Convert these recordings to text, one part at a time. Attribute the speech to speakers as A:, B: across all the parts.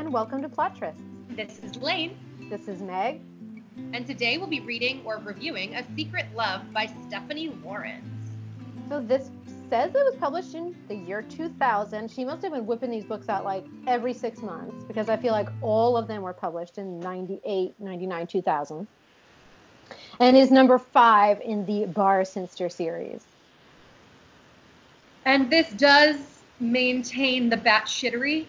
A: and welcome to Plot Twist.
B: This is Lane,
A: This is Meg.
B: and today we'll be reading or reviewing A Secret Love by Stephanie Laurens.
A: So this says it was published in the year 2000. She must have been whipping these books out like every six months because I feel like all of them were published in 98, 99, 2000. And is number five in the Bar Cynster series.
B: And this does maintain the batshittery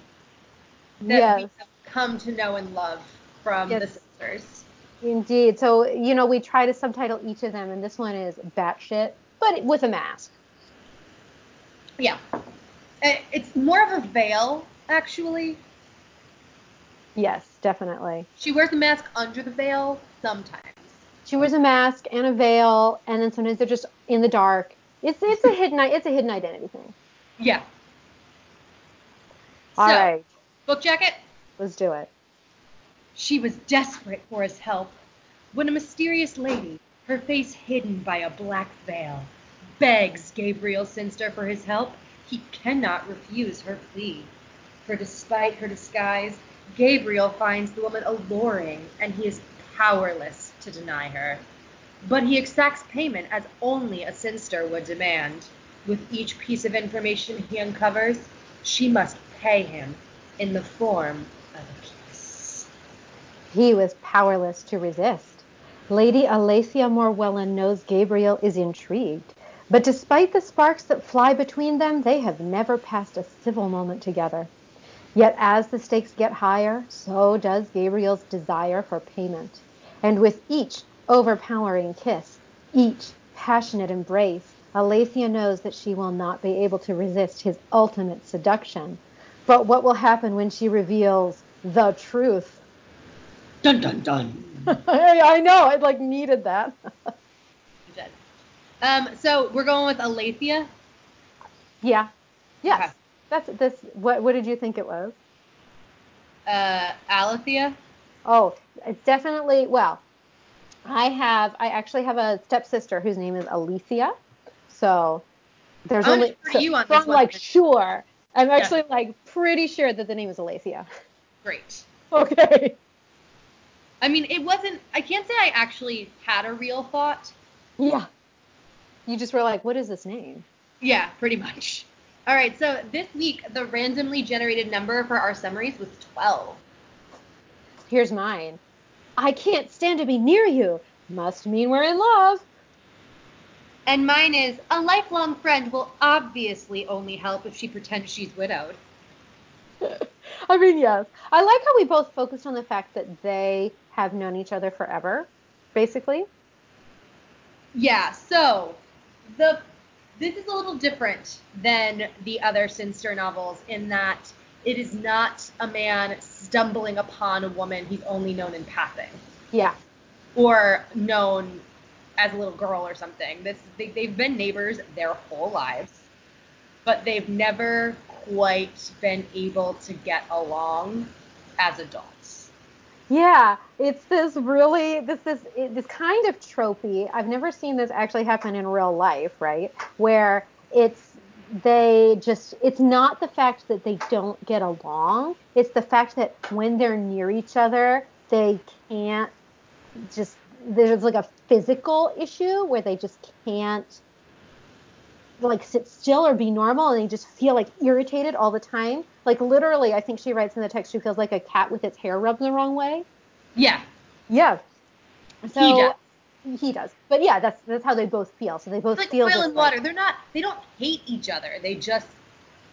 B: that we
A: Yes.
B: have come to know and love from the Cynsters.
A: Indeed. So, you know, we try to subtitle each of them, and this one is batshit, but with a mask.
B: Yeah. It's more of a veil, actually.
A: Yes, definitely.
B: She wears a mask under the veil sometimes.
A: She wears a mask and a veil, and then sometimes they're just in the dark. It's it's a hidden it's a hidden identity thing.
B: Yeah.
A: All
B: So-
A: right,
B: Book jacket?
A: let's do it.
B: She was desperate for his help when a mysterious lady, her face hidden by a black veil, begs Gabriel Cynster for his help. He cannot refuse her plea. For despite her disguise, Gabriel finds the woman alluring and he is powerless to deny her. But he exacts payment as only a Cynster would demand. With each piece of information he uncovers, she must pay him in the form of a kiss.
A: He was powerless to resist. Lady Alacia Morwellan knows Gabriel is intrigued, but despite the sparks that fly between them, they have never passed a civil moment together. Yet as the stakes get higher, so does Gabriel's desire for payment. And with each overpowering kiss, each passionate embrace, Alacia knows that she will not be able to resist his ultimate seduction. But what will happen when she reveals the truth?
C: Dun dun dun.
A: I, I know. I like needed that.
B: Um, so we're going with Alethea.
A: yeah. Yes.
B: Okay.
A: That's this. What What did you think it was?
B: Uh, Alethea.
A: Oh, it's definitely. Well, I have. I actually have a stepsister whose name is Alicia. So there's
B: I'm
A: only. so,
B: you on
A: so I'm like sure. I'm actually like pretty sure that the name is Alicia.
B: Great.
A: Okay.
B: I mean, it wasn't. I can't say I actually had a real thought.
A: Yeah. You just were like, what is this name?
B: Yeah, pretty much. All right. So this week, the randomly generated number for our summaries was 12.
A: Here's mine. I can't stand to be near you. Must mean we're in love.
B: And mine is a lifelong friend will obviously only help if she pretends she's widowed.
A: I mean, yes. I like how we both focused on the fact that they have known each other forever, basically.
B: Yeah, so the this is a little different than the other Cynster novels in that it is not a man stumbling upon a woman he's only known in passing
A: Yeah.
B: or known as a little girl or something. This they, they've been neighbors their whole lives, but they've never quite been able to get along as adults.
A: Yeah, it's this really this this this kind of tropey. I've never seen this actually happen in real life, right? Where it's they just it's not the fact that they don't get along. It's the fact that when they're near each other, they can't just there's like a physical issue where they just can't like sit still or be normal and they just feel like irritated all the time. Like literally, I think she writes in the text she feels like a cat with its hair rubbed the wrong way.
B: Yeah,
A: Yeah. So
B: he does.
A: he does. But yeah, that's that's how they both feel. So they both
B: It's like
A: feel
B: oil and
A: like-
B: water. They're not. They don't hate each other. They just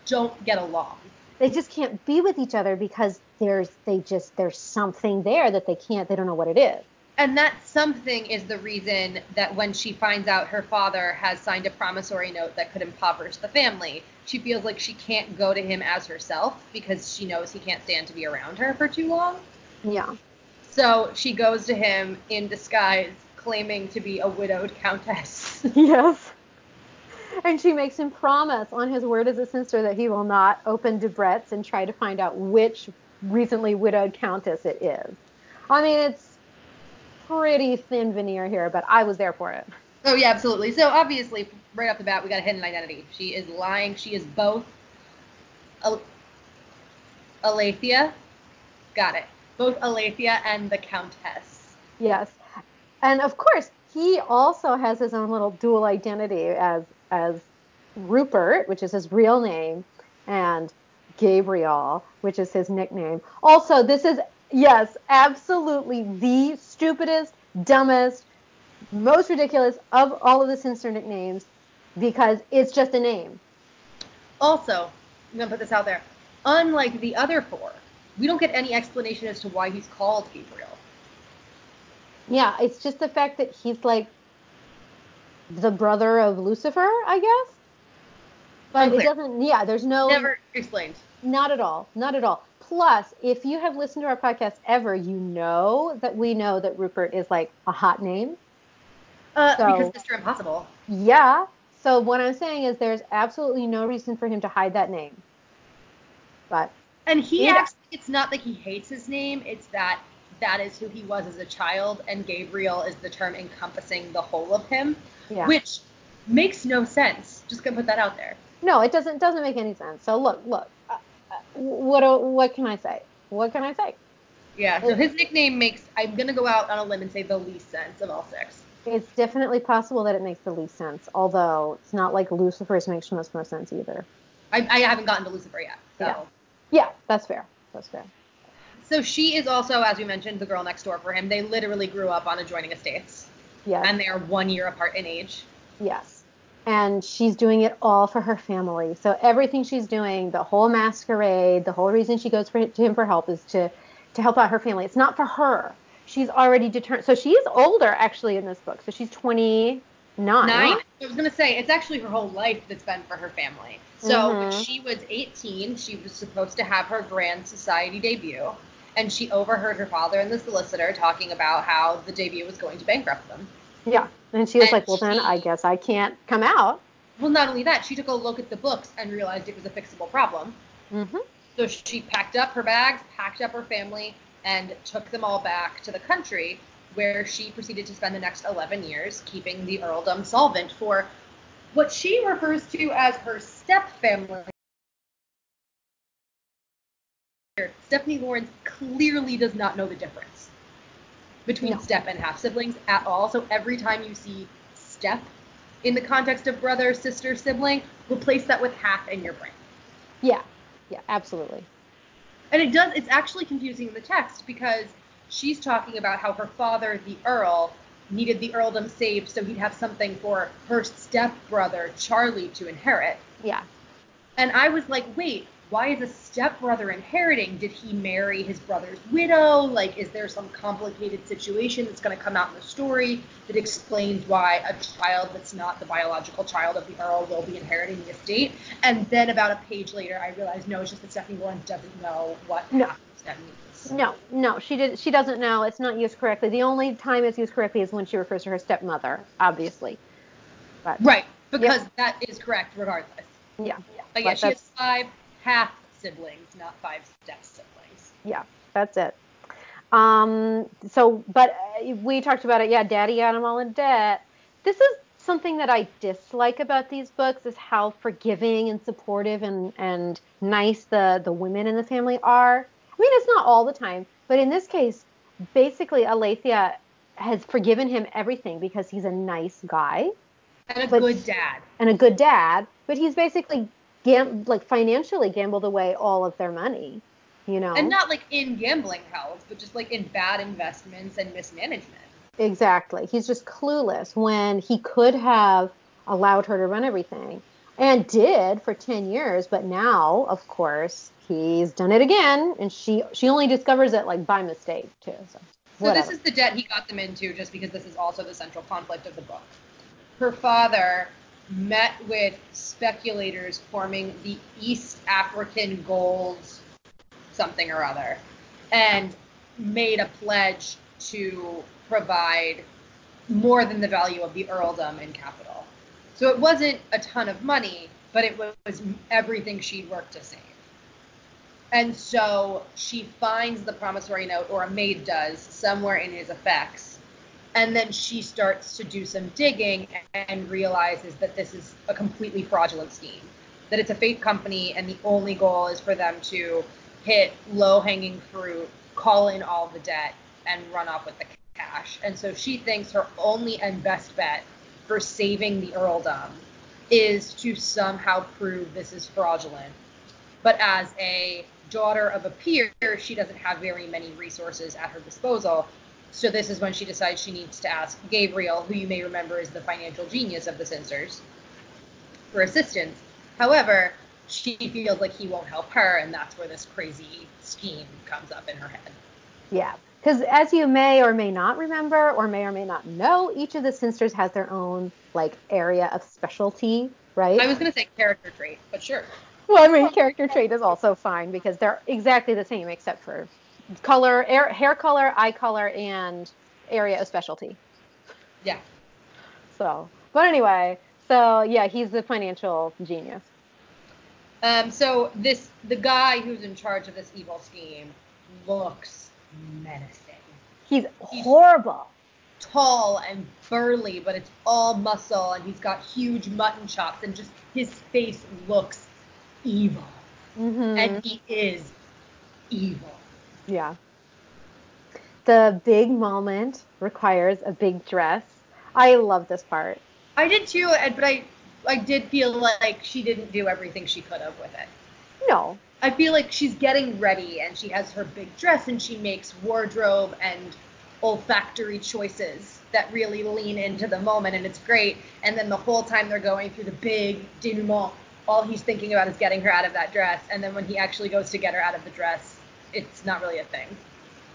B: don't get along.
A: they just can't be with each other because there's they just there's something there that they can't they don't know what it is.
B: And that something is the reason that when she finds out her father has signed a promissory note that could impoverish the family, she feels like she can't go to him as herself because she knows he can't stand to be around her for too long.
A: Yeah.
B: So she goes to him in disguise, claiming to be a widowed countess.
A: Yes. And she makes him promise on his word as a Cynster that he will not open Debrett's and try to find out which recently widowed countess it is. I mean, it's pretty thin veneer here, but I was there for it.
B: oh yeah, absolutely. So obviously, right off the bat, we got a hidden identity. She is lying. She is both Al- Aletheia got it. Both Alethea and the Countess.
A: Yes. And of course, he also has his own little dual identity as as Rupert, which is his real name, and Gabriel, which is his nickname. Also, this is yes, absolutely the stupidest, dumbest, most ridiculous of all of the Cynster nicknames because it's just a name.
B: Also, I'm gonna put this out there. Unlike the other four, we don't get any explanation as to why he's called Gabriel.
A: Yeah, it's just the fact that he's like the brother of Lucifer, I guess. But
B: Unclear.
A: it doesn't. Yeah, there's no.
B: Never explained.
A: Not at all. Not at all. Plus, if you have listened to our podcast ever, you know that we know that Rupert is like a hot name.
B: Uh,
A: So-
B: because Mr. Impossible.
A: Yeah. So what I'm saying is there's absolutely no reason for him to hide that name. But
B: And he
A: Yeah.
B: actually, it's not that he hates his name, it's that that is who he was as a child, and Gabriel is the term encompassing the whole of him,
A: yeah.
B: which makes no sense. Just gonna put that out there.
A: no, it doesn't doesn't make any sense. So look, look. What what can I say? What can I say?
B: Yeah, so his nickname makes, I'm gonna go out on a limb and say the least sense of all six.
A: It's definitely possible that it makes the least sense, although it's not like Lucifer's makes most most sense either.
B: I, I haven't gotten to Lucifer yet. So.
A: Yeah. Yeah, that's fair. That's fair.
B: So she is also, as we mentioned, the girl next door for him. They literally grew up on adjoining estates,
A: Yes.
B: and they are one year apart in age.
A: Yes. And she's doing it all for her family. So everything she's doing, the whole masquerade, the whole reason she goes for, to him for help is to to help out her family. It's not for her. She's already determined. So she is older actually in this book. So she's 29.
B: Nine. I was gonna say it's actually her whole life that's been for her family. So when
A: Mhm.
B: she was 18, she was supposed to have her grand society debut, and she overheard her father and the solicitor talking about how the debut was going to bankrupt them.
A: Yeah. And she was
B: And
A: like, well, then I guess I can't come out.
B: Well, not only that, she took a look at the books and realized it was a fixable problem.
A: hmm
B: So she packed up her bags, packed up her family, and took them all back to the country, where she proceeded to spend the next 11 years keeping the earldom solvent for what she refers to as her step family. Stephanie Laurens clearly does not know the difference between
A: No.
B: step and half siblings at all. So every time you see step in the context of brother, sister, sibling, replace that with half in your brain.
A: Yeah. Yeah, absolutely.
B: And it does, it's actually confusing in the text because she's talking about how her father, the Earl, needed the earldom saved so he'd have something for her stepbrother, Charlie, to inherit.
A: Yeah.
B: And I was like, wait, why is a stepbrother inheriting? Did he marry his brother's widow? Like, is there some complicated situation that's going to come out in the story that explains why a child that's not the biological child of the Earl will be inheriting the estate? And then about a page later, I realized, no, it's just that Stephanie Laurens doesn't know what
A: No.
B: of means.
A: No, no, she did. She doesn't know. It's not used correctly. The only time it's used correctly is when she refers to her stepmother, obviously. But
B: Right, because that is correct regardless.
A: yeah,
B: But yeah,
A: But
B: she has five half siblings, not five step siblings.
A: yeah, that's it. Um, so, but uh, we talked about it. Yeah, Daddy got them all in debt. This is something that I dislike about these books is how forgiving and supportive and and nice the the women in the family are. I mean, it's not all the time, but in this case, basically, Alethea has forgiven him everything because he's a nice guy.
B: And a
A: But-
B: good dad.
A: and a good dad, but he's basically gam- like financially gambled away all of their money, you know.
B: And not like in gambling hells, but just like in bad investments and mismanagement.
A: exactly. He's just clueless when he could have allowed her to run everything and did for 10 years, but now, of course, he's done it again and she she only discovers it like by mistake, too. So,
B: So this is the debt he got them into just because this is also the central conflict of the book. Her father met with speculators forming the East African gold something or other and made a pledge to provide more than the value of the earldom in capital. So it wasn't a ton of money, but it was everything she'd worked to save. And so she finds the promissory note, or a maid does, somewhere in his effects. And then she starts to do some digging and realizes that this is a completely fraudulent scheme. That it's a fake company, and the only goal is for them to hit low hanging fruit call in all the debt and run off with the cash. And so she thinks her only and best bet for saving the earldom is to somehow prove this is fraudulent. But as a daughter of a peer, she doesn't have very many resources at her disposal. So this is when she decides she needs to ask Gabriel, who you may remember is the financial genius of the Cynsters, for assistance. However, she feels like he won't help her, and that's where this crazy scheme comes up in her head.
A: Yeah. Because as you may or may not remember, or may or may not know, each of the Cynsters has their own like area of specialty, right?
B: I was gonna say character trait, but sure.
A: Well, I mean, character trait is also fine because they're exactly the same except for color, air, hair color, eye color, and area of specialty.
B: Yeah.
A: So, but anyway, so yeah, he's the financial genius.
B: Um, so this the guy who's in charge of this evil scheme looks menacing.
A: He's horrible.
B: Tall and burly, but it's all muscle, and he's got huge mutton chops, and just his face looks evil,
A: hmm
B: and he is evil.
A: Yeah. The big moment requires a big dress. I love this part.
B: I did too, but I I did feel like she didn't do everything she could have with it.
A: No.
B: I feel like she's getting ready and she has her big dress and she makes wardrobe and olfactory choices that really lean into the moment and it's great. And then the whole time they're going through the big denouement, all he's thinking about is getting her out of that dress. And then when he actually goes to get her out of the dress, it's not really a thing.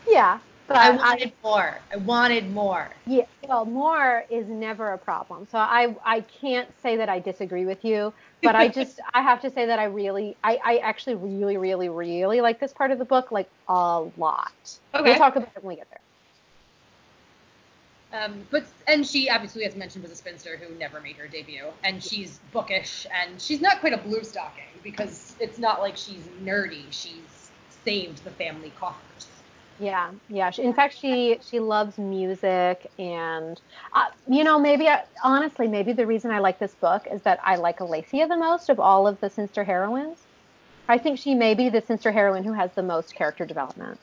A: Yeah. But
B: I
A: I,
B: wanted more. I wanted more.
A: yeah, well, more is never a problem. So I I can't say that I disagree with you, but I just I have to say that I really I I actually really really really like this part of the book like a lot.
B: Okay.
A: We'll talk about it when we get there.
B: Um, but and she obviously, as mentioned, was a spinster who never made her debut, and she's bookish, and she's not quite a blue stocking because it's not like she's nerdy. She's saved the family coffers.
A: Yeah, yeah. She, in fact, she she loves music, and uh, you know, maybe I, honestly, maybe the reason I like this book is that I like Alethea the most of all of the Cynster heroines. I think she may be the Cynster heroine who has the most character development.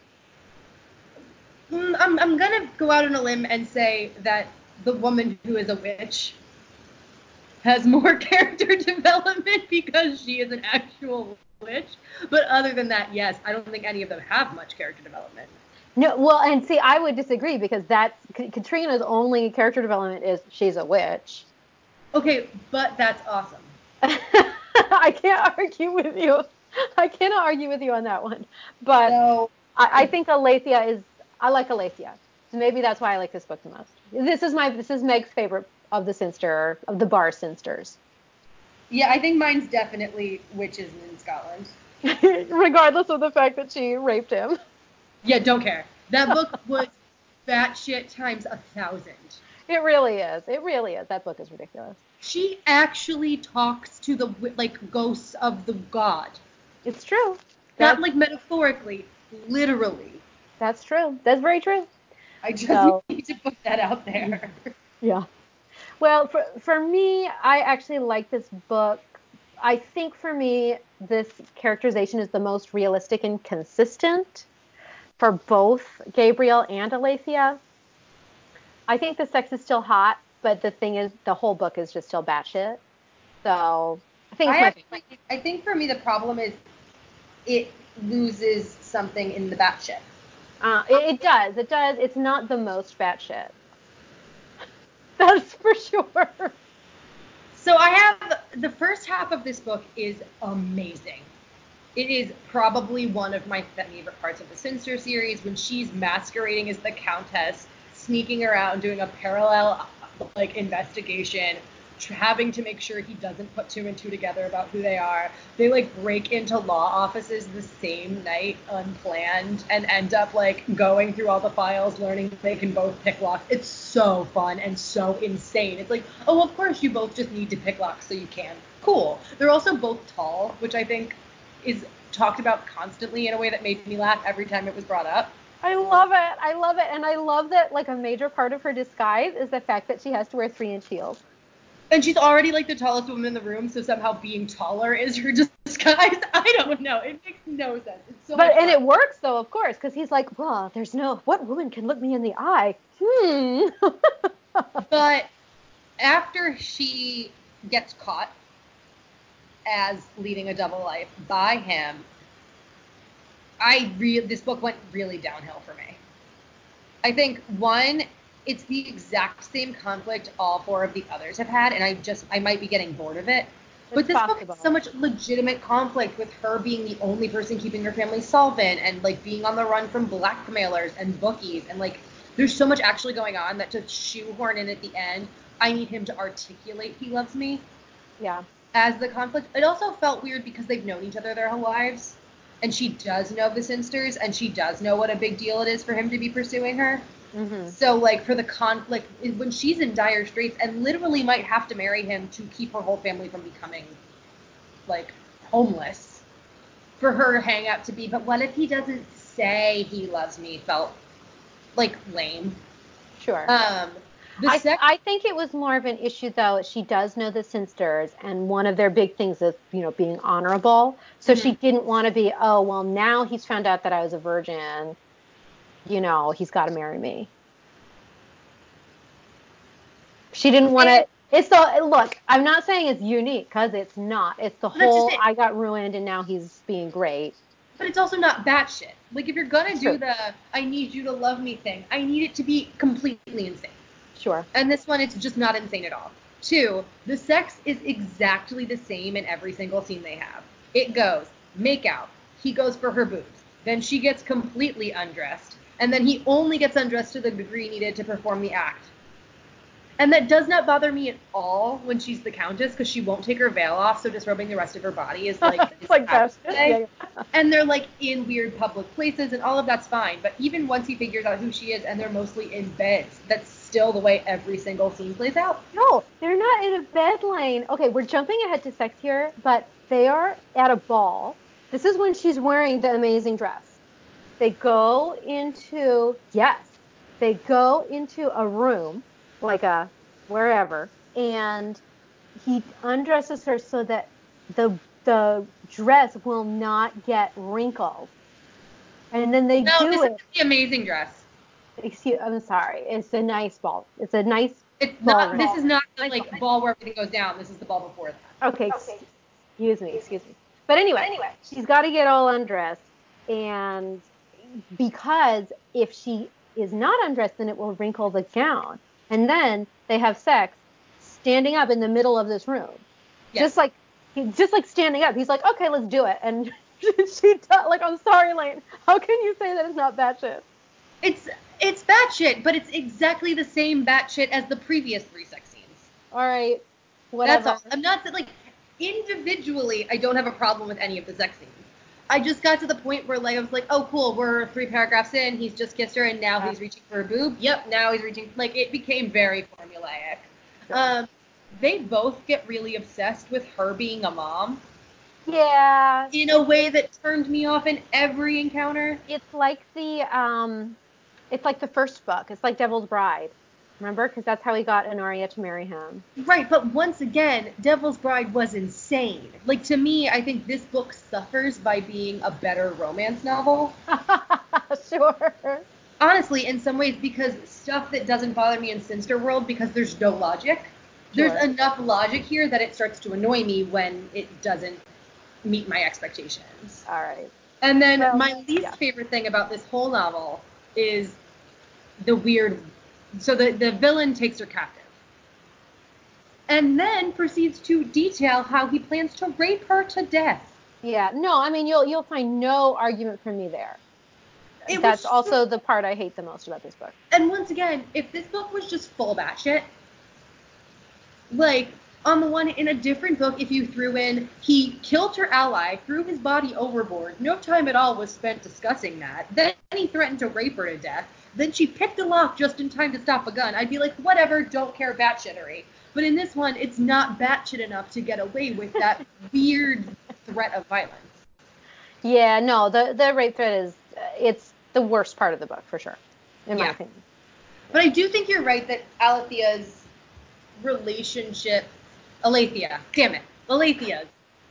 B: Mm, I'm I'm gonna go out on a limb and say that the woman who is a witch has more character development because she is an actual witch. But other than that, yes, I don't think any of them have much character development.
A: No, well, and see, I would disagree because that's K- Catriona's only character development is she's a witch.
B: Okay, but that's awesome.
A: I can't argue with you. I cannot argue with you on that one. But
B: So
A: I, I think Alethea is. I like Alethea. So maybe that's why I like this book the most. This is my. This is Meg's favorite of the Cynster of the Bar Cynsters.
B: Yeah, I think mine's definitely witches in Scotland.
A: Regardless of the fact that she raped him.
B: Yeah, don't care. That book was batshit times a thousand.
A: It really is. It really is. That book is ridiculous.
B: She actually talks to the like ghosts of the god,
A: It's true.
B: not like metaphorically, literally.
A: that's true. That's very true.
B: I just
A: So-
B: need to put that out there.
A: Yeah. Well, for for me, I actually like this book. I think for me, this characterization is the most realistic and consistent for both Gabriel and Alethea. I think the sex is still hot, but the thing is, the whole book is just still batshit. So I think
B: I, actually, I think for me the problem is it loses something in the batshit.
A: Uh, it, it does. It does. It's not the most batshit. That's for sure.
B: So I have the first half of this book is amazing. It is probably one of my favorite parts of the Cynster series when she's masquerading as the Countess, sneaking around doing a parallel like investigation, having to make sure he doesn't put two and two together about who they are. They like break into law offices the same night unplanned and end up like going through all the files, learning they can both pick locks. It's so fun and so insane. It's like, oh, of course you both just need to pick locks so you can. Cool. They're also both tall, which I think is talked about constantly in a way that made me laugh every time it was brought up.
A: I love it. I love it. And I love that like a major part of her disguise is the fact that she has to wear three inch heels.
B: And she's already like the tallest woman in the room, so somehow being taller is her disguise. I don't know. It makes no sense. It's so
A: But and it works though, of course, because he's like, well, there's no what woman can look me in the eye? Hmm.
B: But after she gets caught as leading a double life by him, I re- this book went really downhill for me. I think one, it's the exact same conflict all four of the others have had, and I just I might be getting bored of it. But
A: It's
B: this book has so much legitimate conflict with her being the only person keeping her family solvent and like being on the run from blackmailers and bookies and like there's so much actually going on that to shoehorn in at the end, I need him to articulate he loves me
A: yeah.
B: as the conflict. It also felt weird because they've known each other their whole lives. And she does know the Cynsters, and she does know what a big deal it is for him to be pursuing her.
A: Hmm
B: So, like, for the conflict, when she's in dire straits and literally might have to marry him to keep her whole family from becoming, like, homeless, for her hang up to be, but what if he doesn't say he loves me? Felt, like, lame.
A: Sure.
B: Um, the
A: I,
B: sec-
A: I think it was more of an issue though. She does know the Cynsters, and one of their big things is you know being honorable. So she didn't want to be, oh well, now he's found out that I was a virgin. You know, he's got to marry me. She didn't want to. It's the look. I'm not saying it's unique because it's not. It's the
B: that's
A: whole.
B: it.
A: I got ruined, and now he's being great.
B: But it's also not batshit. Like if you're gonna
A: True.
B: do the "I need you to love me" thing, I need it to be completely insane.
A: Sure.
B: And this one, it's just not insane at all. Two, the sex is exactly the same in every single scene they have. It goes make out. He goes for her boobs. Then she gets completely undressed, and then he only gets undressed to the degree needed to perform the act. And that does not bother me at all when she's the countess because she won't take her veil off, so disrobing the rest of her body is like
A: it's like that. Yeah, yeah.
B: and they're like in weird public places and all of that's fine but even once he figures out who she is and they're mostly in beds that's still the way every single scene plays out
A: No, they're not in a bed lane. Okay, we're jumping ahead to sex here, but they are at a ball. This is when she's wearing the amazing dress. They go into, yes, they go into a room, like a wherever, and he undresses her so that the the dress will not get wrinkled. And then they
B: no
A: do
B: this
A: it.
B: is the amazing dress
A: Excuse, I'm sorry. It's a nice ball. It's a nice
B: it's
A: Ball
B: not
A: room.
B: this is not the like
A: ball.
B: ball where everything goes down this is the ball before that
A: Okay, excuse me, excuse me. But anyway, anyway, she's got to get all undressed, and because if she is not undressed, then it will wrinkle the gown, and then they have sex standing up in the middle of this room,
B: Yes.
A: just like he, just like standing up. He's like, okay, let's do it, and she does, like, I'm sorry, Lane. How can you say that it's not batshit?
B: it's it's batshit but it's exactly the same batshit as the previous three sex scenes
A: All right, whatever.
B: That's all. I'm not like individually. I don't have a problem with any of the sex scenes. I just got to the point where like I was like, oh cool, we're three paragraphs in. He's just kissed her, and now
A: Yeah.
B: he's reaching for a boob. Yep, now he's reaching. Like it became very formulaic. Um, they both get really obsessed with her being a mom
A: Yeah,
B: in a way that turned me off in every encounter.
A: it's like the um, it's like the first book. It's like Devil's Bride. Remember? Because that's how he got Honoria to marry him.
B: Right, but once again, Devil's Bride was insane. Like to me, I think this book suffers by being a better romance novel.
A: sure.
B: honestly, in some ways, because stuff that doesn't bother me in Cynster World because there's no logic. There's enough logic here that it starts to annoy me when it doesn't meet my expectations.
A: All right.
B: And then
A: Well,
B: my least
A: yeah.
B: favorite thing about this whole novel is the weird. So the, the villain takes her captive. And then proceeds to detail how he plans to rape her to death.
A: Yeah. No, I mean you'll you'll find no argument from me there.
B: It
A: That's
B: so-
A: also the part I hate the most about this book.
B: And once again, if this book was just full batshit, like on the one in a different book, if you threw in he killed her ally, threw his body overboard, no time at all was spent discussing that. Then he threatened to rape her to death. Then she picked a lock just in time to stop a gun. I'd be like, whatever, don't care batshittery. But in this one, it's not batshit enough to get away with that weird threat of violence.
A: Yeah. No, the the rape threat is uh, it's the worst part of the book for sure, in my opinion.
B: But I do think you're right that Alethea's relationship Alethea. Damn it. Alethea's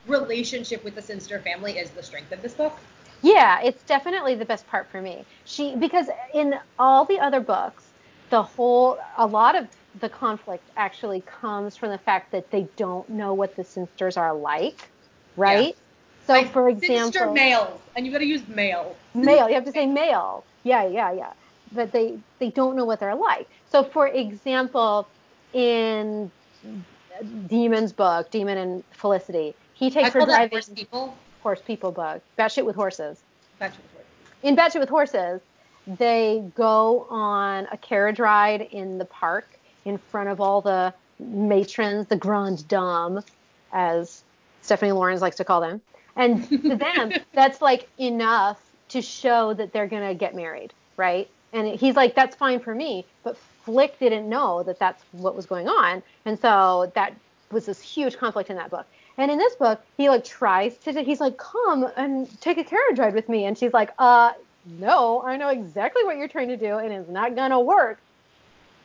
B: relationship with the Cynster family is the strength of this book.
A: Yeah, it's definitely the best part for me. She because in all the other books, the whole a lot of the conflict actually comes from the fact that they don't know what the Cynsters are like, right? So
B: Like,
A: for
B: Cynster
A: example,
B: males, and you've got to use male.
A: male, you have to say male. Yeah, yeah, yeah. But they they don't know what they're like. So for example, in Demon's book, Demon and Felicity, he
B: I
A: takes her
B: call that
A: driving
B: people.
A: Horse people book, batshit with horses.
B: What it
A: in Batshit with Horses, they go on a carriage ride in the park in front of all the matrons, the grand dame, as Stephanie Laurens likes to call them. And to them, that's like enough to show that they're going to get married, right? And he's like, that's fine for me. But Flick didn't know that that's what was going on. And so that was this huge conflict in that book. And in this book, he like tries to, he's like, come and take a carriage ride with me. And she's like, uh, no, I know exactly what you're trying to do and it's not to work.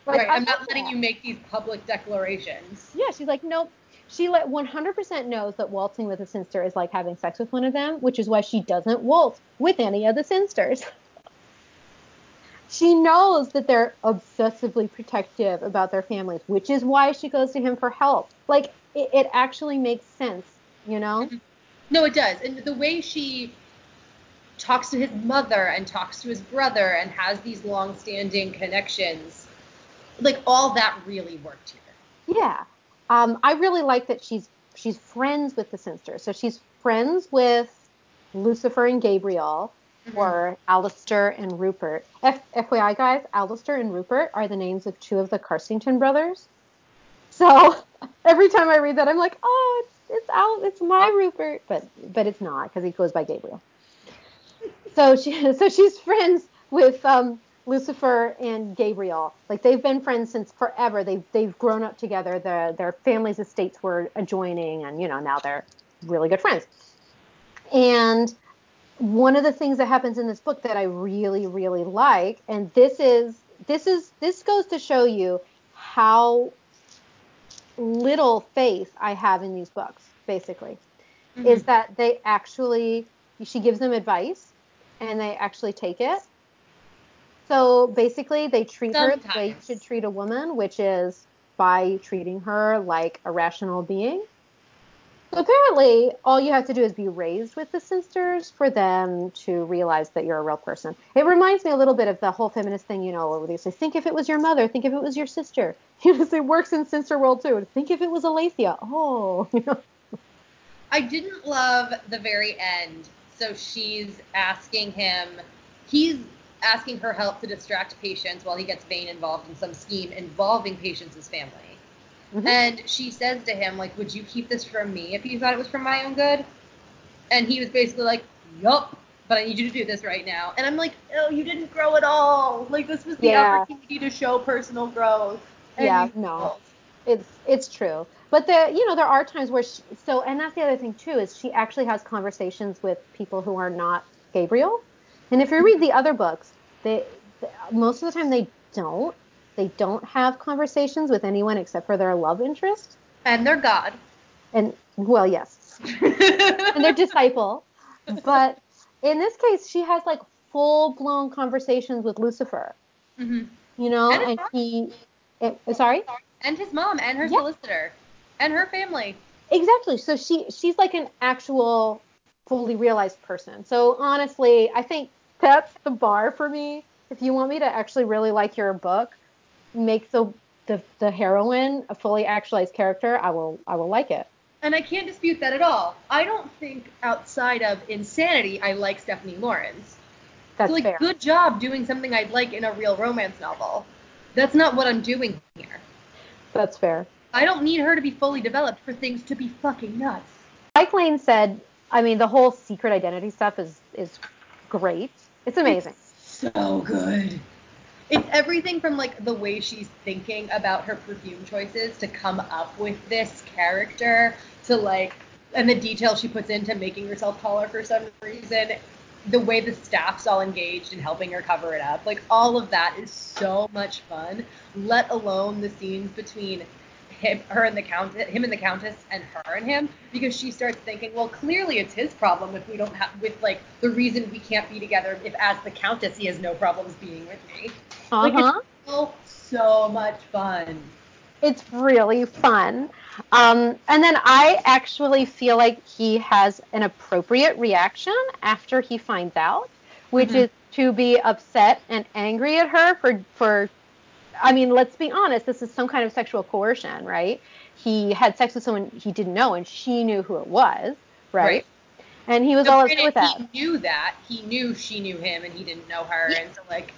A: Like,
B: right. I'm not letting
A: that.
B: you make these public declarations.
A: Yeah, she's like, nope. She let 100% knows that waltzing with a Cynster is like having sex with one of them, which is why she doesn't waltz with any of the Cynsters. she knows that they're obsessively protective about their families, which is why she goes to him for help. Like, it, it actually makes sense, you know?
B: No, it does. And the way she talks to his mother and talks to his brother and has these long-standing connections, like all that really worked here.
A: Yeah. Um, I really like that she's she's friends with the Cynsters. So she's friends with Lucifer and Gabriel, Or Alistair and Rupert. F- FYI, guys, Alistair and Rupert are the names of two of the Carsington brothers. So every time I read that, I'm like, oh, it's it's Al, it's my Rupert, but but it's not because he goes by Gabriel. So she so she's friends with um, Lucifer and Gabriel. Like they've been friends since forever. They've they've grown up together. Their their families' estates were adjoining, and you know now they're really good friends. And one of the things that happens in this book that I really really like, and this is this is this goes to show you how little faith I have in these books. Basically, mm-hmm. is that they actually she gives them advice and they actually take it. So basically, they treat her the way you should treat a woman, which is by treating her like a rational being. Apparently, all you have to do is be raised with the Cynsters for them to realize that you're a real person. It reminds me a little bit of the whole feminist thing, you know, where they say, think if it was your mother, think if it was your sister. It works in sister world too. Think if it was Alethea. Oh, you know.
B: I didn't love the very end. So she's asking him, he's asking her help to distract patients while he gets Vane involved in some scheme involving patients' family.
A: Mhm.
B: And she says to him, like, would you keep this from me if you thought it was for my own good? And he was basically like, yup, but I need you to do this right now. And I'm like, oh, you didn't grow at all. Like, this was the
A: Yeah.
B: opportunity to show personal growth. And
A: Yeah, no. it's it's true but the you know there are times where she, so and that's the other thing too is she actually has conversations with people who are not gabriel and if you read the other books they most of the time they don't they don't have conversations with anyone except for their love interest
B: And they're God.
A: and well yes and their disciple but in this case she has like full blown conversations with lucifer
B: hmm
A: you know
B: And
A: and he it, sorry
B: And his mom and her
A: Yeah.
B: solicitor and her family.
A: Exactly. So she she's like an actual fully realized person. So honestly, I think that's the bar for me. If you want me to actually really like your book, make the the, the heroine a fully actualized character, I will I will like it.
B: And I can't dispute that at all. I don't think outside of insanity I like Stephanie Laurens.
A: That's
B: so like
A: fair.
B: good job doing something I'd like in a real romance novel. That's not what I'm doing here.
A: That's fair.
B: I don't need her to be fully developed for things to be fucking nuts.
A: Mike Lane said, I mean the whole secret identity stuff is is great. It's amazing.
C: So good.
B: It's everything from like the way she's thinking about her perfume choices to come up with this character to like and the detail she puts into making herself taller for some reason. The way the staff's all engaged in helping her cover it up. Like all of that is so much fun. Let alone the scenes between him, her and the countess, him and the countess, and her and him, because she starts thinking, well, clearly it's his problem if we don't have, with like the reason we can't be together. If as the countess he has no problems being with me.
A: Uh
B: Like, so so much fun.
A: It's really fun. Um, and then I actually feel like he has an appropriate reaction after he finds out, which
B: Mhm.
A: is to be upset and angry at her for for. I mean, let's be honest. This is some kind of sexual coercion, right? He had sex with someone he didn't know, and she knew who it was, right?
B: Right.
A: And he was
B: So
A: all upset with that.
B: He knew that. He knew she knew him, and he didn't know her, and so like,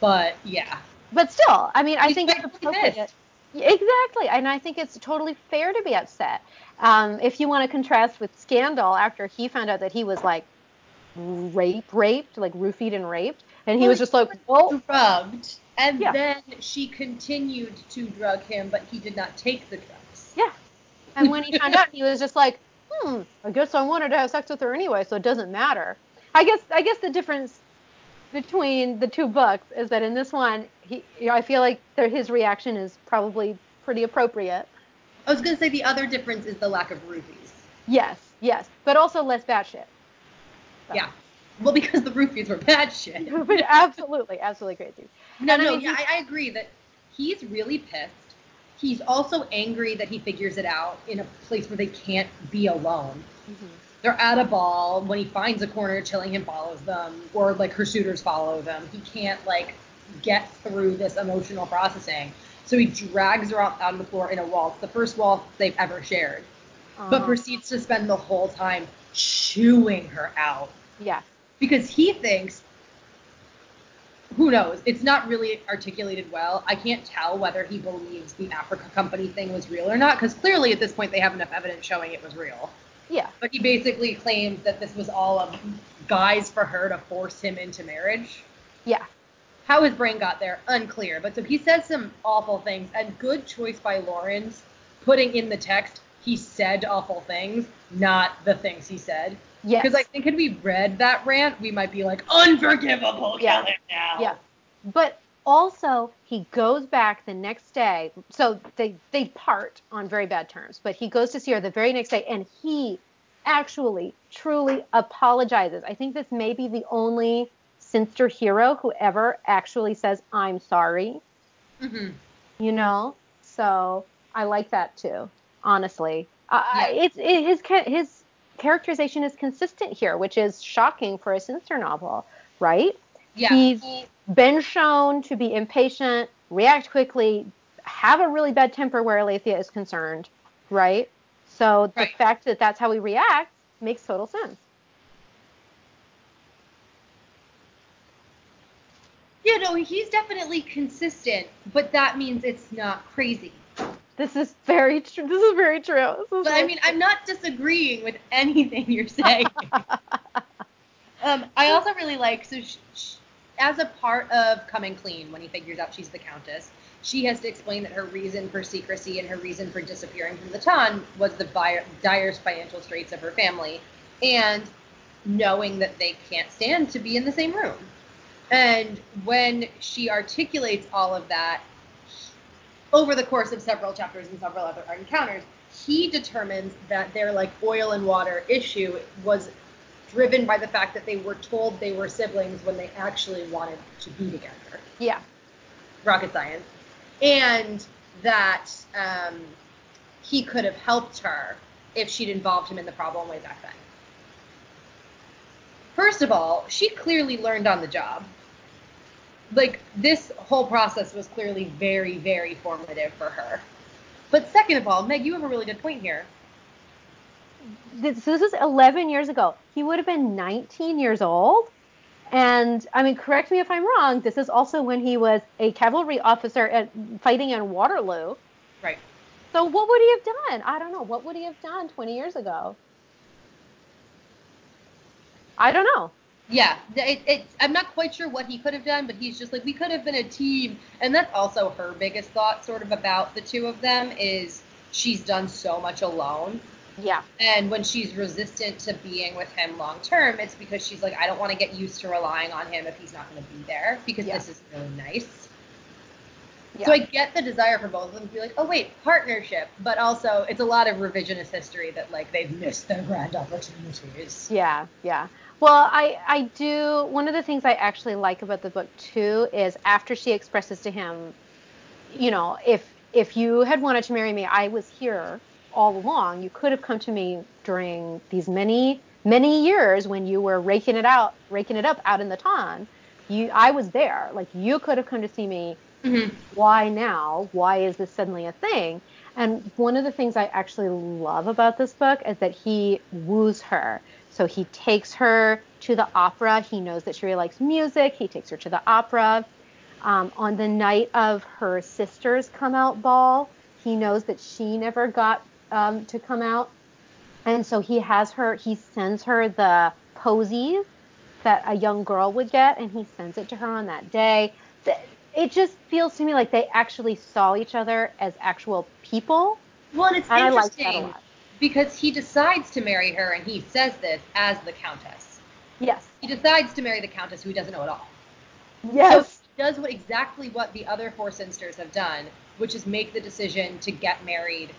B: but yeah.
A: But still, I mean, I
B: He's
A: think it's appropriate. Exactly, and I think it's totally fair to be upset. Um, if you want to contrast with Scandal, after he found out that he was like raped, raped, like roofied and raped, and he
B: Well,
A: was just like, "Well,
B: drugged, and
A: Yeah.
B: then she continued to drug him, but he did not take the drugs.
A: yeah." And when he found out, he was just like, "Hmm, I guess I wanted to have sex with her anyway, so it doesn't matter." I guess I guess the difference between the two books is that in this one, he, you know, I feel like his reaction is probably pretty appropriate.
B: I was gonna say the other difference is the lack of rupees.
A: Yes, yes, but also less batshit. So.
B: Yeah. Well, because the rupees were bad shit.
A: but absolutely, absolutely crazy.
B: No,
A: And I
B: no,
A: mean,
B: yeah, I, I agree that he's really pissed. He's also angry that he figures it out in a place where they can't be alone. Mm-hmm. They're at a ball. When he finds a corner, Chillingham follows them, or like her suitors follow them. He can't like get through this emotional processing. So he drags her out on the floor in a waltz, the first waltz they've ever shared, but
A: Uh-huh.
B: proceeds to spend the whole time chewing her out
A: yeah,
B: because he thinks who knows it's not really articulated well i can't tell whether he believes the africa company thing was real or not because clearly at this point they have enough evidence showing it was real
A: yeah,
B: but he basically claims that this was all a guise for her to force him into marriage
A: yeah,
B: how his brain got there unclear but so he says some awful things and good choice by laurens putting in the text he said awful things not the things he said
A: yes.
B: because I think had we read that rant, we might be like, unforgivable, kill
A: Yeah.
B: him now.
A: yeah, but also he goes back the next day. So they they part on very bad terms, but he goes to see her the very next day, and he actually truly apologizes. I think this may be the only Cynster hero who ever actually says I'm sorry.
B: hmm
A: you know so i like that too honestly uh,
B: Yeah.
A: it's it, his his characterization is consistent here which is shocking for a Cynster novel right
B: Yeah.
A: he's been shown to be impatient react quickly have a really bad temper where Alethea is concerned right so the
B: Right.
A: fact that that's how he reacts makes total sense
B: yeah, no, he's definitely consistent, but that means it's not crazy.
A: this is very true this is very true is
B: But I
A: very
B: mean, I'm not disagreeing with anything you're saying. um, I also really like so sh- sh- as a part of coming clean when he figures out she's the countess, she has to explain that her reason for secrecy and her reason for disappearing from the town was the bi- dire financial straits of her family, and knowing that they can't stand to be in the same room. And when she articulates all of that over the course of several chapters and several other encounters, he determines that their like oil and water issue was driven by the fact that they were told they were siblings when they actually wanted to be together.
A: yeah
B: Rocket science. And that um, he could have helped her if she'd involved him in the problem way back then. First of all, she clearly learned on the job. Like, this whole process was clearly very, very formative for her. But second of all, Meg, you have a really good point here.
A: This, this is 11 years ago. He would have been 19 years old. And I mean, correct me if I'm wrong. This is also when he was a cavalry officer at fighting in Waterloo.
B: Right.
A: So what would he have done? I don't know. What would he have done 20 years ago? I don't know.
B: Yeah, it, it, I'm not quite sure what he could have done, but he's just like, we could have been a team. And that's also her biggest thought, sort of, about the two of them is she's done so much alone.
A: Yeah.
B: And when she's resistant to being with him long term, it's because she's like, I don't want to get used to relying on him if he's not going to be there because
A: Yeah.
B: this is really nice. Yeah. So I get the desire for both of them to be like, oh wait, partnership, but also it's a lot of revisionist history that like they've missed their grand opportunities.
A: Yeah, yeah. Well, I I do one of the things I actually like about the book too is after she expresses to him, you know, if if you had wanted to marry me, I was here all along. You could have come to me during these many many years when you were raking it out, raking it up out in the ton. You I was there. Like you could have come to see me
B: Mm-hmm.
A: why now? Why is this suddenly a thing? And one of the things I actually love about this book is that he woos her. So he takes her to the opera. He knows that she really likes music. He takes her to the opera. Um, on the night of her sister's come out ball, he knows that she never got um, to come out. And so he has her, he sends her the posies that a young girl would get, and he sends it to her on that day. It just feels to me like they actually saw each other as actual people.
B: Well, it's
A: And I that a
B: interesting because he decides to marry her, and he says this as the countess.
A: Yes.
B: He decides to marry the countess who he doesn't know at all.
A: Yes.
B: So he does what exactly what the other four sisters have done, which is make the decision to get married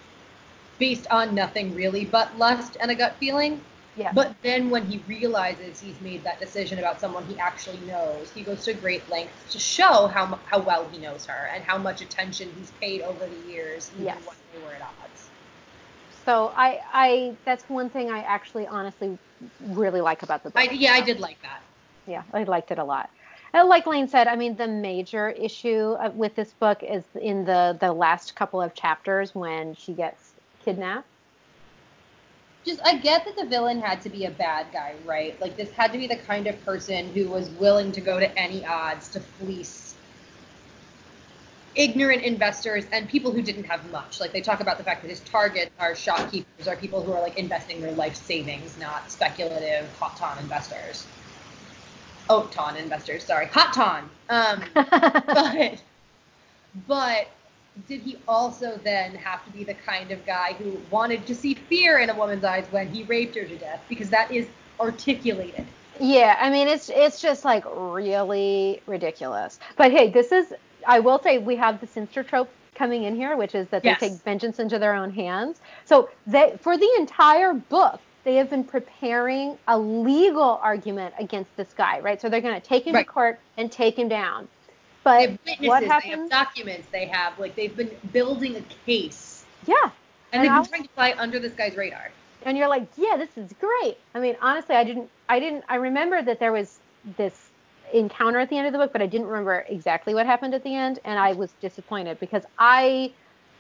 B: based on nothing really but lust and a gut feeling.
A: yes.
B: But then when he realizes he's made that decision about someone he actually knows, he goes to great lengths to show how how well he knows her and how much attention he's paid over the years, even
A: Yes.
B: when they were at odds.
A: So I, I, that's one thing I actually honestly really like about the book.
B: I, yeah, I did like that.
A: yeah, I liked it a lot. And like Lane said, I mean, the major issue uh, with this book is in the the last couple of chapters when she gets kidnapped.
B: Just, I get that the villain had to be a bad guy, right? Like, this had to be the kind of person who was willing to go to any odds to fleece ignorant investors and people who didn't have much. Like, they talk about the fact that his targets are shopkeepers, are people who are, like, investing their life savings, not speculative hot ton investors. Oat ton investors, sorry. Hot ton. Um, but but did he also then have to be the kind of guy who wanted to see fear in a woman's eyes when he raped her to death because that is articulated
A: Yeah, I mean it's it's just like really ridiculous. But hey, this is I will say we have the Cynster trope coming in here, which is that they
B: Yes.
A: take vengeance into their own hands. So they for the entire book, they have been preparing a legal argument against this guy, right? So they're going to take him
B: Right.
A: to court and take him down. But
B: witnesses
A: what
B: they have documents they have like they've been building a case
A: yeah.
B: and,
A: And
B: they've
A: I
B: been trying to fly under this guy's radar
A: and you're like, yeah, this is great. I mean, honestly, I didn't, I didn't, I remember that there was this encounter at the end of the book, but I didn't remember exactly what happened at the end, and I was disappointed because I,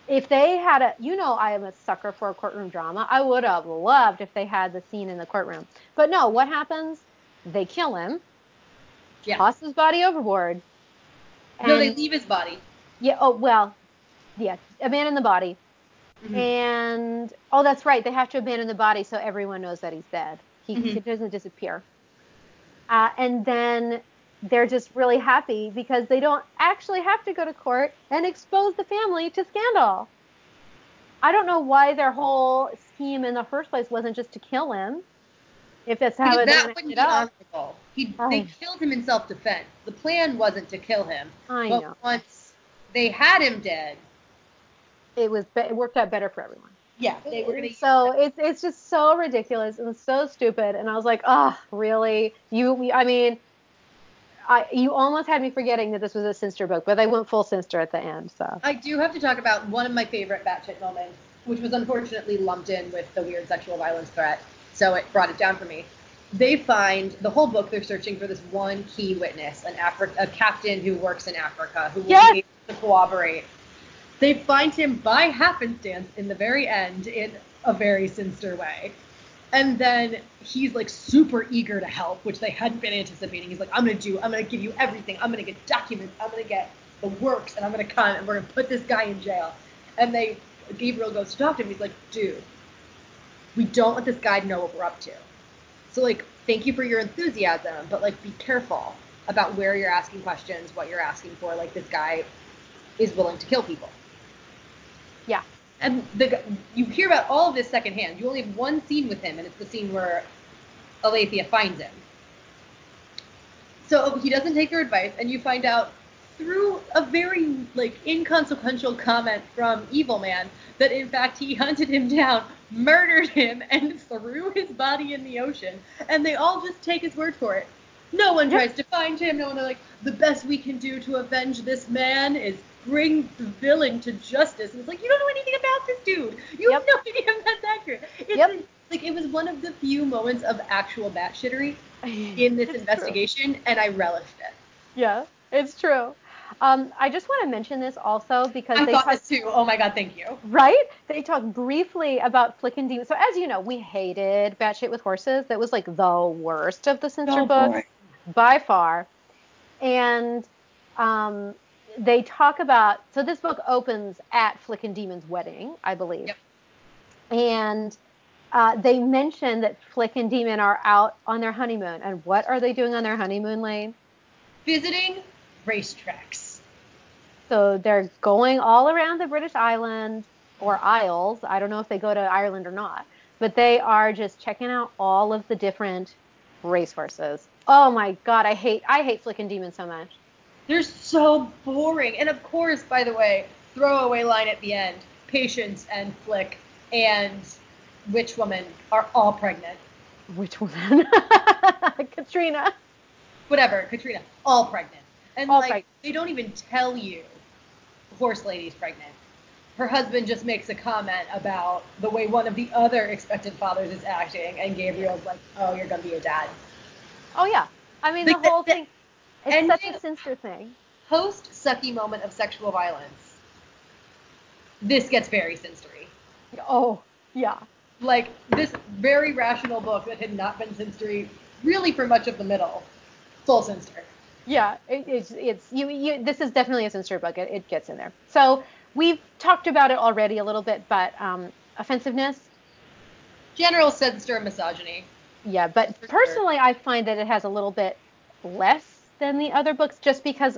A: if they had a, you know, I am a sucker for a courtroom drama. I would have loved if they had the scene in the courtroom, but no. What happens? They kill him,
B: yeah
A: toss his body overboard.
B: No they leave his body
A: Yeah. Oh well. Yeah. Abandon the body.
B: Mhm.
A: And oh, that's right. They have to abandon the body so everyone knows that he's dead. He, he
B: Mhm.
A: doesn't disappear. Uh, and then they're just really happy because they don't actually have to go to court and expose the family to scandal. I don't know why their whole scheme in the first place wasn't just to kill him. If that's how
B: because
A: it
B: that
A: ended
B: wouldn't be
A: up.
B: honorable he,
A: Oh.
B: they killed him in self-defense the plan wasn't to kill him
A: I
B: but
A: know.
B: once they had him dead
A: It was. be- It worked out better for everyone.
B: yeah they were gonna
A: so it's it's just so ridiculous and so stupid and i was like oh really you i mean i you almost had me forgetting that this was a Cynster book but they went full Cynster at the end so
B: I do have to talk about one of my favorite batshit moments, which was unfortunately lumped in with the weird sexual violence threat, so it brought it down for me. They find the whole book. They're searching for this one key witness, an Afri- a captain who works in Africa who will
A: Yes!
B: be able to cooperate. They find him by happenstance in the very end in a very Cynster way. And then he's like super eager to help, which they hadn't been anticipating. He's like, I'm gonna do, I'm gonna give you everything. I'm gonna get documents. I'm gonna get the works, and I'm gonna come and we're gonna put this guy in jail. And they, Gabriel goes to talk to him. He's like, dude, we don't let this guy know what we're up to. So like, thank you for your enthusiasm, but like, be careful about where you're asking questions, what you're asking for. Like, this guy is willing to kill people.
A: yeah
B: And the you hear about all of this secondhand. You only have one scene with him, and it's the scene where Alethea finds him. So he doesn't take her advice, and you find out through a very like inconsequential comment from Evil Man that in fact he hunted him down, murdered him, and threw his body in the ocean, and they all just take his word for it. No one tries to find him. No one are like the best we can do to avenge this man is bring the villain to justice. And it's like you don't know anything about this dude. You
A: Yep.
B: have no idea if that's accurate. It's
A: Yep.
B: like it was one of the few moments of actual batshittery in this
A: It's true.
B: investigation, and I relished it.
A: Yeah, it's true. Um, I just want to mention this also because
B: I
A: they
B: thought
A: talk,
B: this too. Oh my god, thank you.
A: right? They talk briefly about Flick and Demon. So as you know, we hated Batshit with Horses. That was like the worst of the Cynster books by far. And um, they talk about so this book opens at Flick and Demon's wedding, I believe.
B: Yep.
A: And uh, they mention that Flick and Demon are out on their honeymoon. And what are they doing on their honeymoon, Lane?
B: Visiting racetracks.
A: So they're going all around the British Island or Isles. I don't know if they go to Ireland or not, but they are just checking out all of the different racehorses. Oh my god, I hate I hate Flick and Demon so much.
B: They're so boring. And of course, by the way, throwaway line at the end. Patience and Flick and Witch Woman are all pregnant.
A: Which one? Catriona.
B: Whatever, Catriona, all pregnant. And
A: All
B: like
A: pregnant.
B: they don't even tell you Horse Lady's pregnant. Her husband just makes a comment about the way one of the other expected fathers is acting, and Gabriel's like, "Oh, you're gonna be a dad."
A: Oh yeah. I mean
B: Like
A: the whole thing. It's such a Cynster thing.
B: Post sucky moment of sexual violence. This gets very sensory.
A: Oh yeah.
B: like this very rational book that had not been sensory really for much of the middle. Full Cynster.
A: Yeah, it, it's it's you, you. This is definitely a Cynster book. It, it gets in there. So we've talked about it already a little bit, but um, offensiveness.
B: General Cynster misogyny.
A: Yeah, but
B: For sure.
A: personally, I find that it has a little bit less than the other books, just because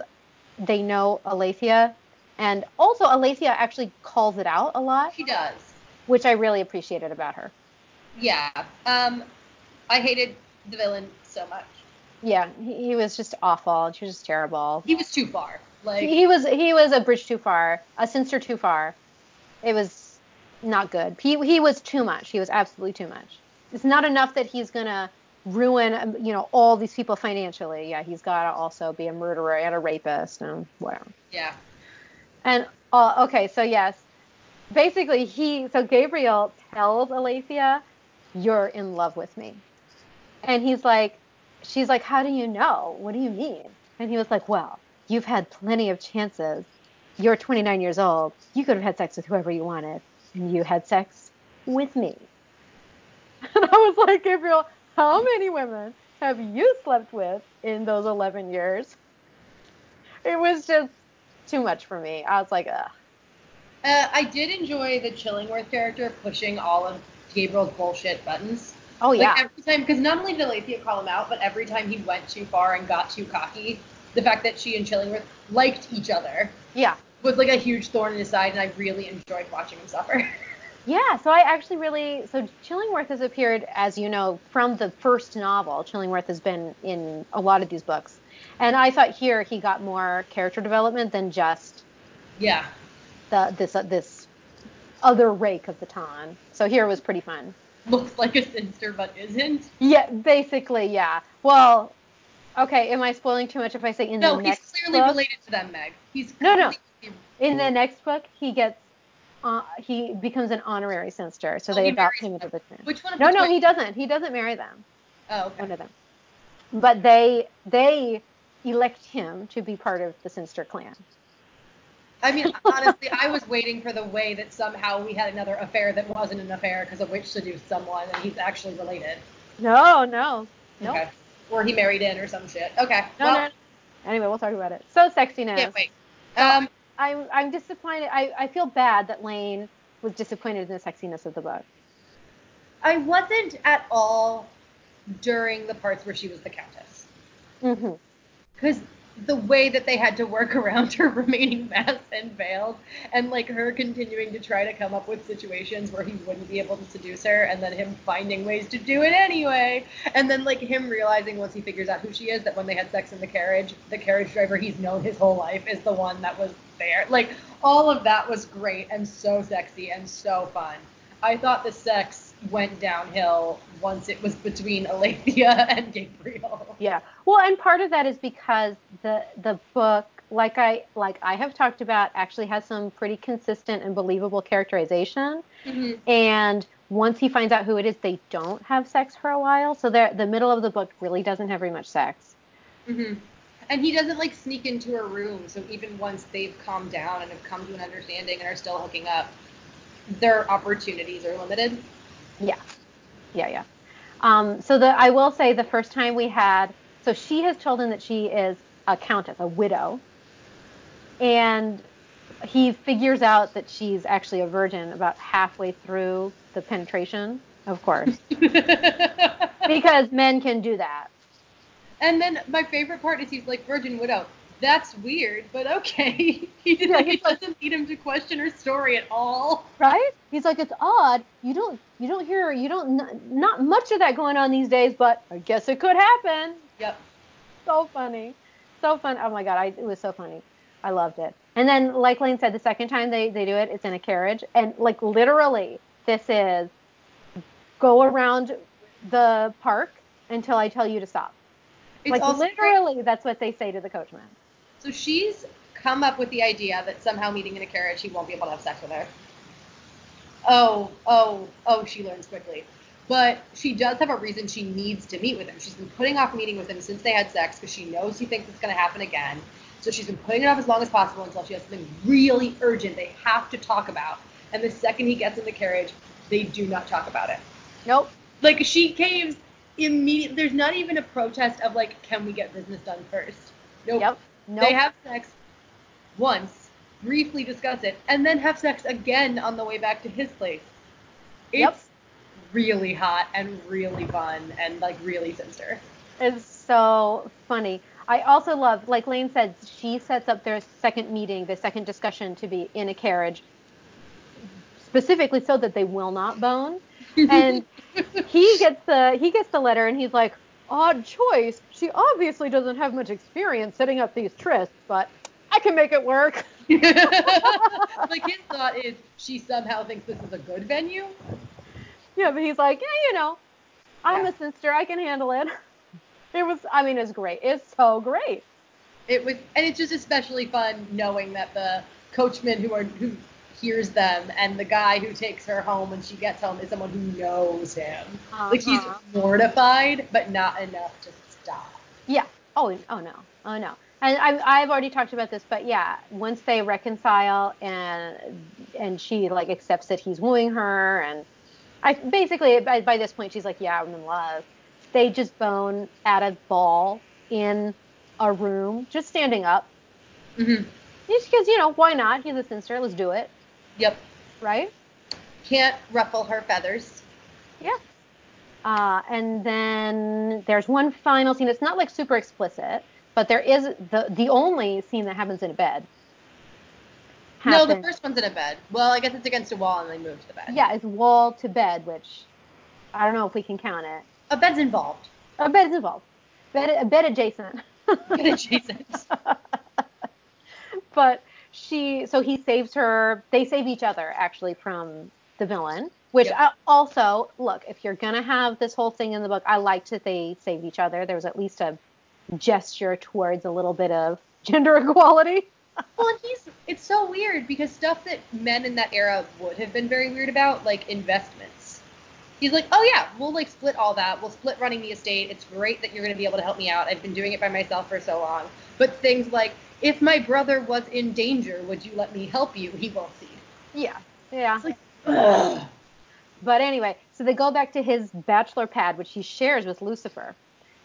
A: they know Alethea, and also Alethea actually calls it out a lot,
B: She does.
A: which I really appreciated about her.
B: Yeah. Um, I hated the villain so much.
A: Yeah, he, he was just awful. She was just terrible.
B: He was too far. Like
A: he was he was a bridge too far, a Cynster too far. It was not good. He he was too much. He was absolutely too much. It's not enough that he's gonna ruin um, you know all these people financially. Yeah, he's gotta also be a murderer and a rapist and whatever.
B: yeah.
A: And uh, okay, so yes, basically he so Gabriel tells Alethea, "You're in love with me," and he's like, she's like, "How do you know? What do you mean?" And he was like, "Well, you've had plenty of chances. You're 29 years old. You could have had sex with whoever you wanted, and you had sex with me." And I was like, Gabriel, how many women have you slept with in those 11 years? It was just too much for me. I was like, ugh.
B: Uh, I did enjoy the Chillingworth character pushing all of Gabriel's bullshit buttons.
A: Oh yeah.
B: Like every time, because not only did Alethea call him out, but every time he went too far and got too cocky, the fact that she and Chillingworth liked each other
A: yeah.
B: was like a huge thorn in his side, and I really enjoyed watching him suffer.
A: Yeah, so I actually really so Chillingworth has appeared, as you know, from the first novel. Chillingworth has been in a lot of these books, and I thought here he got more character development than just
B: yeah.
A: the this uh, this other rake of the ton. So here was pretty fun.
B: Looks like a Cynster, but isn't.
A: Yeah, basically, yeah. Well, okay, am I spoiling too much if I say in
B: No,
A: the next?
B: No, he's clearly
A: book?
B: related to them, Meg. He's
A: No, no. In the next book, he gets uh, he becomes an honorary Cynster, so
B: Oh,
A: they adopt him into the clan.
B: Which one of
A: No, no, he doesn't. He doesn't marry them.
B: Oh, okay.
A: one of them. But they they elect him to be part of the Cynster clan.
B: I mean, honestly, I was waiting for the way that somehow we had another affair that wasn't an affair because a witch seduced someone and he's actually related.
A: No, no, no,
B: Okay. Or he married in or some shit. Okay.
A: no,
B: well,
A: no. Anyway, we'll talk about it. So sexiness.
B: can't wait. Um,
A: I'm I'm disappointed. I, I feel bad that Lane was disappointed in the sexiness of the book.
B: I wasn't at all during the parts where she was the countess.
A: hmm
B: Because the way that they had to work around her remaining masked and veiled, and like her continuing to try to come up with situations where he wouldn't be able to seduce her, and then him finding ways to do it anyway, and then like him realizing once he figures out who she is that when they had sex in the carriage, the carriage driver he's known his whole life is the one that was there. Like all of that was great and so sexy and so fun. I thought the sex went downhill once it was between Alethea and Gabriel.
A: Yeah. Well, and part of that is because the the book, like I like I have talked about, actually has some pretty consistent and believable characterization.
B: Mm-hmm.
A: And once he finds out who it is, they don't have sex for a while. So the the middle of the book really doesn't have very much sex.
B: Mm-hmm. And he doesn't like sneak into her room. So even once they've calmed down and have come to an understanding and are still hooking up, their opportunities are limited.
A: Yeah. Yeah, yeah. Um, so the I will say the first time we had so she has told him that she is a countess, a widow, and he figures out that she's actually a virgin about halfway through the penetration, of course, because men can do that.
B: And then my favorite part is he's like virgin widow. That's weird, but okay. he didn't,
A: Yeah,
B: like, it doesn't need him to question her story at all.
A: right? He's like, it's odd. You don't, you don't hear, you don't, n- not much of that going on these days, but I guess it could happen.
B: Yep.
A: So funny, so fun. Oh my god, I, it was so funny. I loved it. And then, like Lane said, the second time they they do it, it's in a carriage, and like literally, this is go around the park until I tell you to stop.
B: It's
A: like literally, that's what they say to the coachman.
B: So she's come up with the idea that somehow meeting in a carriage he won't be able to have sex with her. Oh, oh, oh, she learns quickly. But she does have a reason she needs to meet with him. She's been putting off meeting with him since they had sex because she knows he thinks it's going to happen again. So she's been putting it off as long as possible until she has something really urgent they have to talk about. And the second he gets in the carriage, they do not talk about it.
A: Nope.
B: Like she caves immediately. There's not even a protest of like, can we get business done first? Nope.
A: Yep. Nope.
B: They have sex once, briefly discuss it, and then have sex again on the way back to his place. It's
A: Yep.
B: really hot and really fun and like really Cynster.
A: It's so funny. I also love, like Lane said, she sets up their second meeting, the second discussion to be in a carriage, specifically so that they will not bone. And he gets the he gets the letter, and he's like, "Odd choice. She obviously doesn't have much experience setting up these trysts, but I can make it work."
B: like his thought is she somehow thinks this is a good venue.
A: Yeah, but he's like, "Yeah, you know, I'm a Cynster. I can handle it." It was, I mean, it's great. It's so great.
B: It was, and it's just especially fun knowing that the coachman who are who hears them and the guy who takes her home when she gets home is someone who knows him. Like he's
A: Uh-huh.
B: mortified, but not enough to stop.
A: Yeah. Oh, oh no. Oh no. And I've, I've already talked about this, but yeah, once they reconcile and and she like accepts that he's wooing her, and I basically by, by this point she's like, yeah, I'm in love. They just bone at a ball in a room, just standing up.
B: Mm-hmm.
A: Just because you know why not? He's a Cynster. Let's do it,
B: Yep.
A: right?
B: Can't ruffle her feathers.
A: Yeah. Uh, and then there's one final scene. It's not like super explicit, but there is the the only scene that happens in a bed.
B: No, the first one's in a bed. Well, I guess it's against a wall and they move to the bed.
A: Yeah, it's wall to bed, which I don't know if we can count it.
B: A bed's involved.
A: A bed's involved. Bed, a bed adjacent.
B: Bed adjacent.
A: but she, so he saves her. They save each other actually from the villain. Which
B: Yep.
A: I also look. If you're gonna have this whole thing in the book, I liked that they saved each other. There was at least a gesture towards a little bit of gender equality.
B: well, and he's it's so weird because stuff that men in that era would have been very weird about, like investments. He's like, oh yeah, we'll like split all that. We'll split running the estate. It's great that you're going to be able to help me out. I've been doing it by myself for so long. But things like, if my brother was in danger, would you let me help you? He won't see.
A: Yeah, yeah.
B: It's like, ugh.
A: But anyway, so they go back to his bachelor pad, which he shares with Lucifer.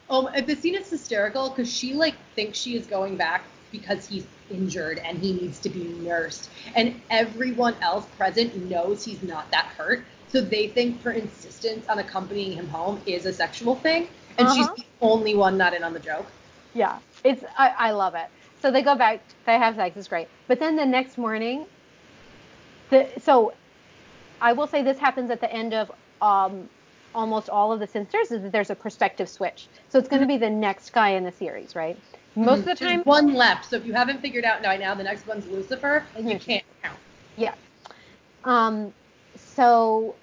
B: Um, the scene is hysterical because she like thinks she is going back because he's injured and he needs to be nursed, and everyone else present knows he's not that hurt, so they think her insistence on accompanying him home is a sexual thing, and
A: Uh-huh.
B: she's the only one not in on the joke.
A: Yeah, it's I, I love it. So they go back, they have sex, it's great. But then the next morning, the so I will say this happens at the end of um, almost all of the Cynsters is that there's a perspective switch. So it's going to be the next guy in the series, right? Most of the
B: There's
A: time,
B: one left. So if you haven't figured out by now, the next one's Lucifer. And you
A: Mhm.
B: can't count.
A: Yeah. Um, so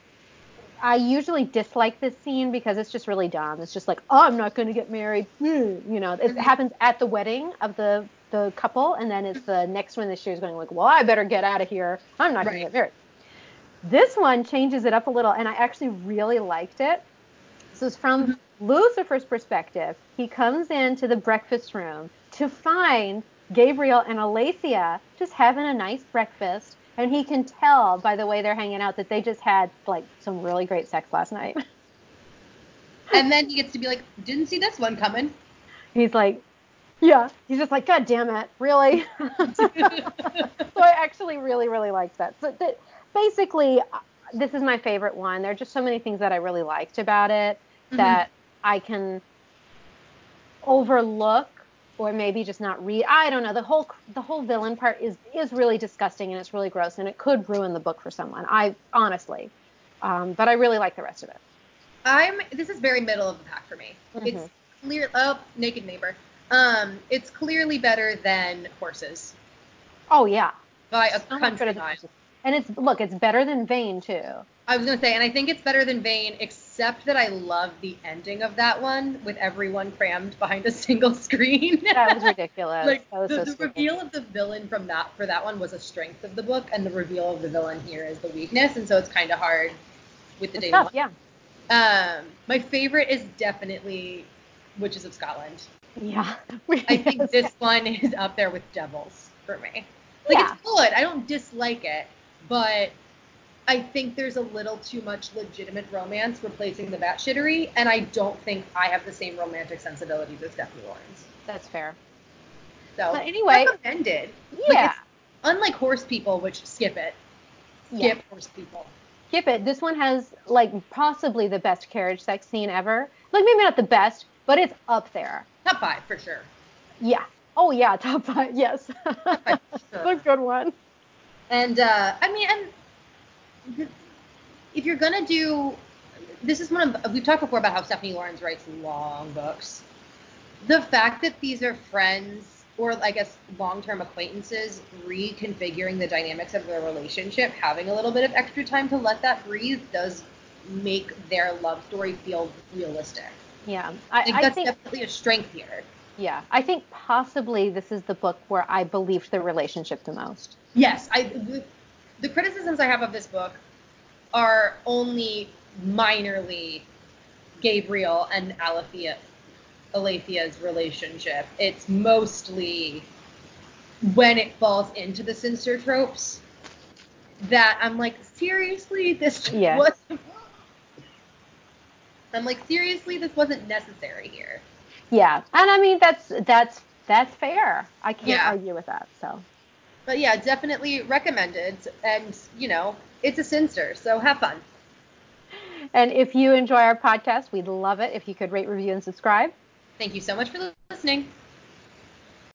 A: I usually dislike this scene because it's just really dumb. It's just like, oh, I'm not going to get married. Mm, You know, it happens at the wedding of the the couple, and then it's the next one this year is going like, well, I better get out of here. I'm not going
B: Right.
A: to get married. This one changes it up a little, and I actually really liked it. So it's from
B: Mhm.
A: Lucifer's perspective. He comes into the breakfast room to find Gabriel and Alethea just having a nice breakfast, and he can tell by the way they're hanging out that they just had like some really great sex last night.
B: And then he gets to be like, didn't see this one coming.
A: He's like, yeah. He's just like, God damn it, really? so I actually really, really liked that. So that basically, uh, this is my favorite one. There are just so many things that I really liked about it
B: Mhm.
A: that I can overlook or maybe just not read. I don't know. The whole the whole villain part is is really disgusting and it's really gross and it could ruin the book for someone. I honestly, um, but I really like the rest of it.
B: I'm. This is very middle of the pack for me.
A: Mhm.
B: It's clear. Oh, naked neighbor. Um, it's clearly better than horses
A: Oh yeah,
B: by a
A: So
B: country mile.
A: And it's look, it's better than Vane too.
B: I was gonna say, and I think it's better than Vane, except that I love the ending of that one with everyone crammed behind a single screen.
A: That was ridiculous.
B: like
A: that was
B: the,
A: so
B: the reveal of the villain from that for that one was a strength of the book, and the reveal of the villain here is the weakness, and so it's kind of hard with the
A: It's
B: day
A: tough, yeah.
B: Um, my favorite is definitely Witches of Scotland.
A: Yeah.
B: I think this one is up there with Devils for me. Like
A: Yeah.
B: it's good. I don't dislike it, but I think there's a little too much legitimate romance replacing the batshittery, and I don't think I have the same romantic sensibilities as Stephanie Laurens.
A: That's fair.
B: So
A: But anyway-
B: recommended. Like,
A: Yeah.
B: it's unlike Horse People, which skip it.
A: Yeah.
B: Skip Horse People.
A: Skip it. This one has like possibly the best carriage sex scene ever. Like maybe not the best, but it's up there.
B: Top five for sure.
A: Yeah. Oh yeah, top five. Yes.
B: five,
A: It's
B: sure.
A: a good one.
B: And uh, I mean, and if you're gonna do, this is one of we've talked before about how Stephanie Laurens writes long books. The fact that these are friends or I guess long-term acquaintances reconfiguring the dynamics of their relationship, having a little bit of extra time to let that breathe, does make their love story feel realistic.
A: Yeah.
B: I think
A: I
B: that's
A: think
B: definitely a strength here.
A: Yeah. I think possibly this is the book where I believed the relationship the most.
B: Yes, I the, the criticisms I have of this book are only minorly Gabriel and Alethea, Alethea's relationship. It's mostly when it falls into the Cynster tropes that I'm like, seriously, this
A: Yeah.
B: was. I'm like, seriously, this wasn't necessary here.
A: Yeah. And I mean that's that's that's fair. I can't
B: Yeah.
A: argue with that. So
B: But yeah, definitely recommended. And, you know, it's a Cynster, so have fun.
A: and if you enjoy our podcast, we'd love it if you could rate, review, and subscribe.
B: Thank you so much for listening.